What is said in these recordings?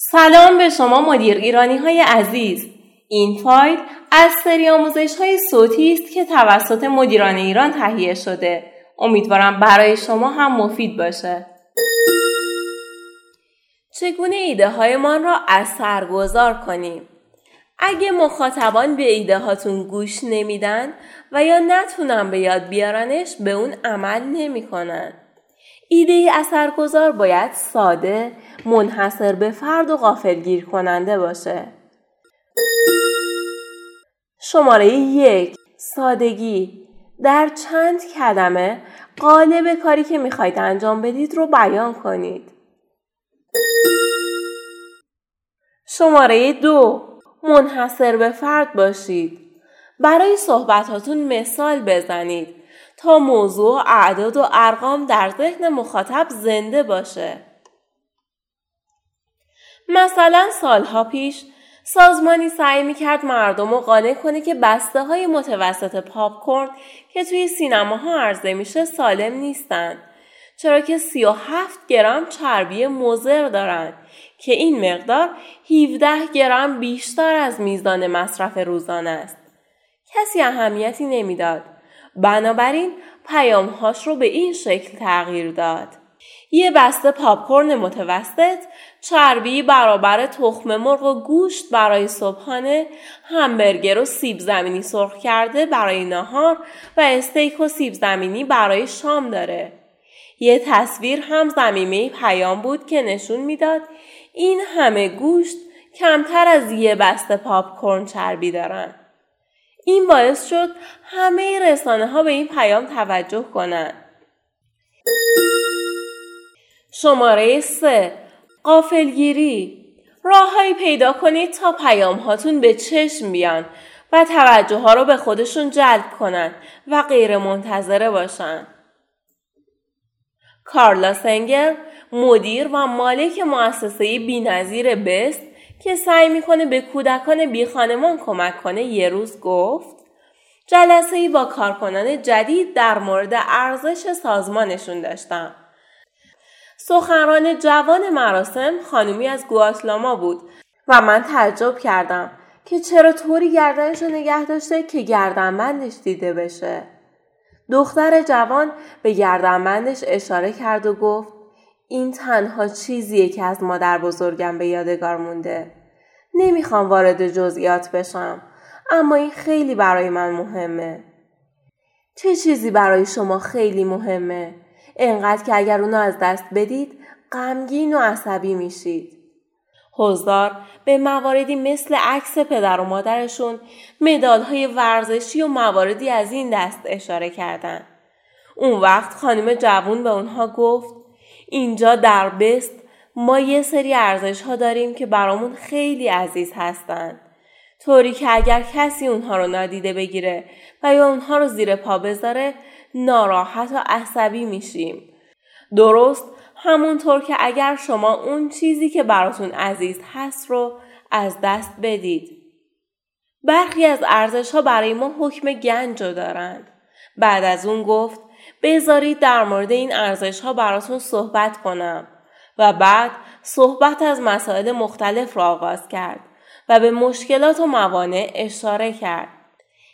سلام به شما مدیر ایرانی های عزیز. این فایل از سری آموزش های صوتی است که توسط مدیران ایران تهیه شده. امیدوارم برای شما هم مفید باشه. چگونه ایده هایمان را اثرگذار کنیم؟ اگه مخاطبان به ایده هاتون گوش نمیدن و یا نتونن به یاد بیارنش به اون عمل نمی‌کنن. ایده اثرگذار باید ساده، منحصر به فرد و غافلگیر کننده باشه. شماره یک سادگی در چند کلمه قالب کاری که می‌خواید انجام بدید رو بیان کنید. شماره دو منحصر به فرد باشید. برای صحبتاتون مثال بزنید تا موضوع اعداد و ارقام در ذهن مخاطب زنده باشه. مثلا سالها پیش سازمانی سعی می‌کرد مردم رو قانع کنه که بسته های متوسط پاپکورن که توی سینماها عرضه میشه سالم نیستن چرا که 37 گرم چربی مضر دارند که این مقدار 17 گرم بیشتر از میزان مصرف روزانه است. کسی اهمیتی نمی‌داد. بنابراین پیامهاش رو به این شکل تغییر داد. یه بسته پاپکورن متوسط، چربی برابر تخم مرغ و گوشت برای صبحانه، همبرگر و سیب زمینی سرخ کرده برای نهار و استیک و سیب زمینی برای شام داره. یه تصویر هم زمینه پیام بود که نشون می‌داد این همه گوشت کمتر از یه بسته پاپکورن چربی دارن. این باعث شد همه رسانه ها به این پیام توجه کنند. شماره 3 قافلگیری راههایی پیدا کنید تا پیام هاتون به چشم بیان و توجه ها رو به خودشون جلب کنن و غیر منتظره باشن. کارلا سنگر مدیر و مالک مؤسسه بینظیر بست که سعی می‌کنه به کودکان بی خانمان کمک کنه یه روز گفت جلسه ای با کارکنان جدید در مورد ارزش سازمانشون داشتم. سخنران جوان مراسم خانومی از گواتلاما بود و من تعجب کردم که چرا طوری گردنش رو نگه داشته که گردنبندش دیده بشه. دختر جوان به گردنبندش اشاره کرد و گفت این تنها چیزیه که از مادر بزرگم به یادگار مونده. نمی‌خوام وارد جزئیات بشم اما این خیلی برای من مهمه. چه چیزی برای شما خیلی مهمه؟ انقدر که اگر اونو از دست بدید غمگین و عصبی میشید. حضار به مواردی مثل عکس پدر و مادرشون مدال های ورزشی و مواردی از این دست اشاره کردند. اون وقت خانم جوون به اونها گفت اینجا در بست ما یه سری ارزش ها داریم که برامون خیلی عزیز هستند. طوری که اگر کسی اونها رو نادیده بگیره و یا اونها رو زیر پا بذاره ناراحت و عصبی میشیم. درست همونطور که اگر شما اون چیزی که براتون عزیز هست رو از دست بدید. برخی از ارزش ها برای ما حکم گنج رو دارند. بعد از اون گفت بذارید در مورد این ارزش ها براتون صحبت کنم و بعد صحبت از مسائل مختلف را آغاز کرد و به مشکلات و موانع اشاره کرد.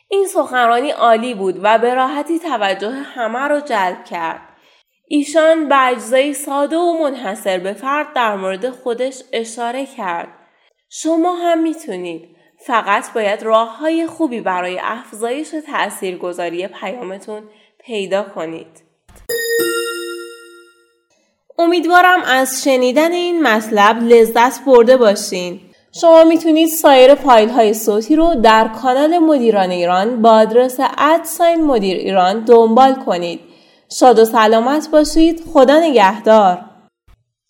این سخنرانی عالی بود و به راحتی توجه همه را جلب کرد. ایشان به اجزای ساده و منحصر به فرد در مورد خودش اشاره کرد. شما هم می‌تونید. فقط باید راه های خوبی برای افزایش تاثیرگذاری پیامتون پیدا کنید. امیدوارم از شنیدن این مطلب لذت برده باشین. شما می‌تونید سایر فایل های صوتی رو در کانال مدیران ایران با آدرس ادساین مدیر ایران دنبال کنید. شاد و سلامت باشید. خدا نگهدار.